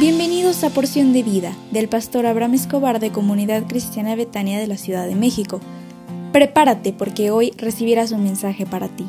Bienvenidos a Porción de Vida del pastor Abraham Escobar de Comunidad Cristiana Betania de la Ciudad de México. Prepárate porque hoy recibirás un mensaje para ti.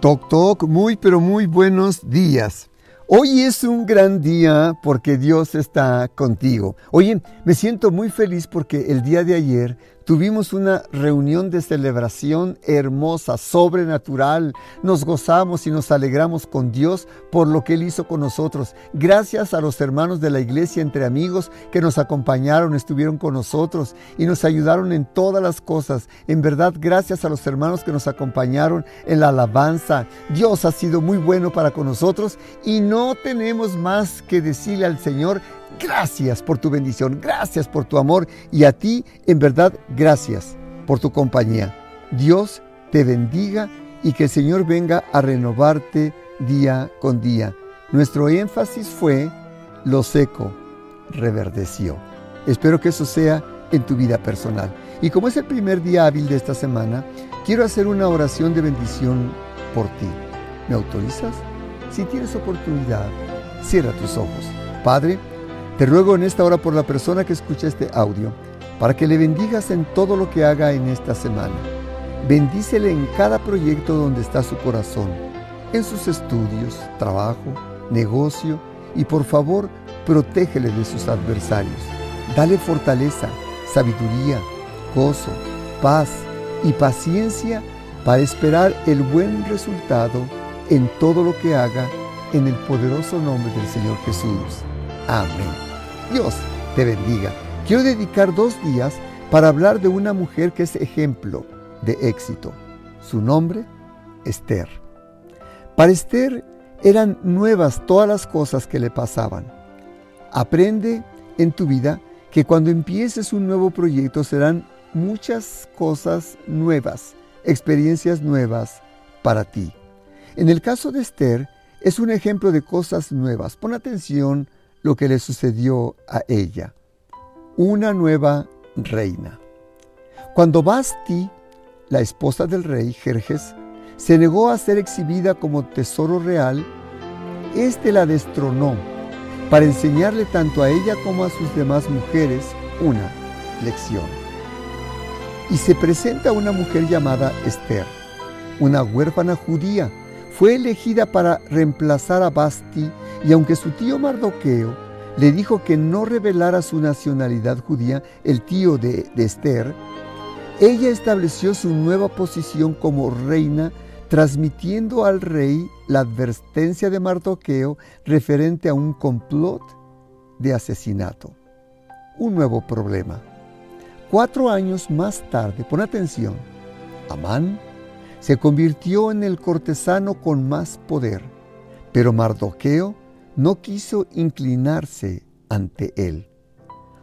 Toc Toc, muy pero muy buenos días. Hoy es un gran día porque Dios está contigo. Oye, me siento muy feliz porque el día de ayer Tuvimos una reunión de celebración hermosa, sobrenatural. Nos gozamos y nos alegramos con Dios por lo que Él hizo con nosotros. Gracias a los hermanos de la iglesia entre amigos que nos acompañaron, estuvieron con nosotros y nos ayudaron en todas las cosas. En verdad, gracias a los hermanos que nos acompañaron en la alabanza. Dios ha sido muy bueno para con nosotros y no tenemos más que decirle al Señor Gracias por tu bendición, gracias por tu amor y a ti, en verdad, gracias por tu compañía. Dios te bendiga y que el Señor venga a renovarte día con día. Nuestro énfasis fue lo seco reverdeció. Espero que eso sea en tu vida personal. Y como es el primer día hábil de esta semana, quiero hacer una oración de bendición por ti. ¿Me autorizas? Si tienes oportunidad, cierra tus ojos. Padre, te ruego en esta hora por la persona que escucha este audio, para que le bendigas en todo lo que haga en esta semana. Bendícele en cada proyecto donde está su corazón, en sus estudios, trabajo, negocio y por favor, protégele de sus adversarios. Dale fortaleza, sabiduría, gozo, paz y paciencia para esperar el buen resultado en todo lo que haga en el poderoso nombre del Señor Jesús. Amén. Dios te bendiga. Quiero dedicar dos días para hablar de una mujer que es ejemplo de éxito. Su nombre, Esther. Para Esther eran nuevas todas las cosas que le pasaban. Aprende en tu vida que cuando empieces un nuevo proyecto serán muchas cosas nuevas, experiencias nuevas para ti. En el caso de Esther, es un ejemplo de cosas nuevas. Pon atención lo que le sucedió a ella. Una nueva reina. Cuando Basti, la esposa del rey Jerjes, se negó a ser exhibida como tesoro real, éste la destronó para enseñarle tanto a ella como a sus demás mujeres una lección. Y se presenta una mujer llamada Esther, una huérfana judía. Fue elegida para reemplazar a Basti y aunque su tío Mardoqueo le dijo que no revelara su nacionalidad judía, el tío de, Esther, ella estableció su nueva posición como reina, transmitiendo al rey la advertencia de Mardoqueo referente a un complot de asesinato. Un nuevo problema. Cuatro años más tarde, pon atención, Amán se convirtió en el cortesano con más poder, pero Mardoqueo no quiso inclinarse ante él.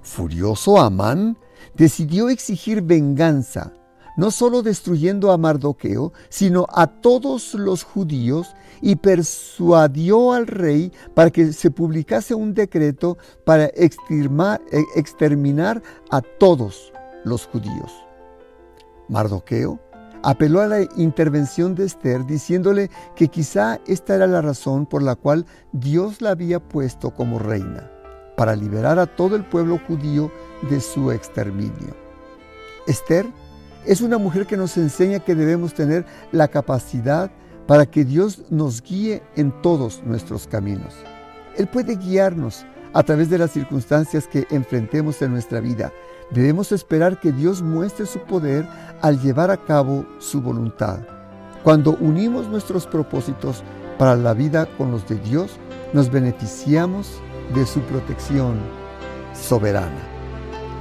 Furioso Amán decidió exigir venganza, no solo destruyendo a Mardoqueo, sino a todos los judíos y persuadió al rey para que se publicase un decreto para exterminar a todos los judíos. Mardoqueo apeló a la intervención de Esther diciéndole que quizá esta era la razón por la cual Dios la había puesto como reina, para liberar a todo el pueblo judío de su exterminio. Esther es una mujer que nos enseña que debemos tener la capacidad para que Dios nos guíe en todos nuestros caminos. Él puede guiarnos a través de las circunstancias que enfrentemos en nuestra vida, Debemos esperar que Dios muestre su poder al llevar a cabo su voluntad. Cuando unimos nuestros propósitos para la vida con los de Dios, nos beneficiamos de su protección soberana.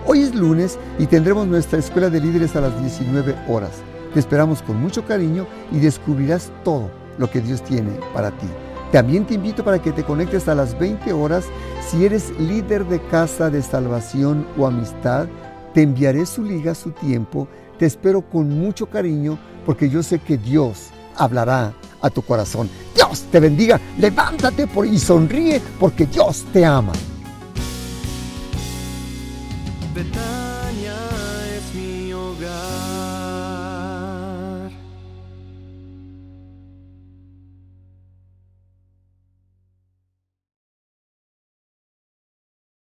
Hoy es lunes y tendremos nuestra escuela de líderes a las 19 horas. Te esperamos con mucho cariño y descubrirás todo lo que Dios tiene para ti. También te invito para que te conectes a las 20 horas si eres líder de casa de salvación o amistad. Te enviaré su liga, su tiempo. Te espero con mucho cariño porque yo sé que Dios hablará a tu corazón. Dios te bendiga. Levántate por y sonríe porque Dios te ama.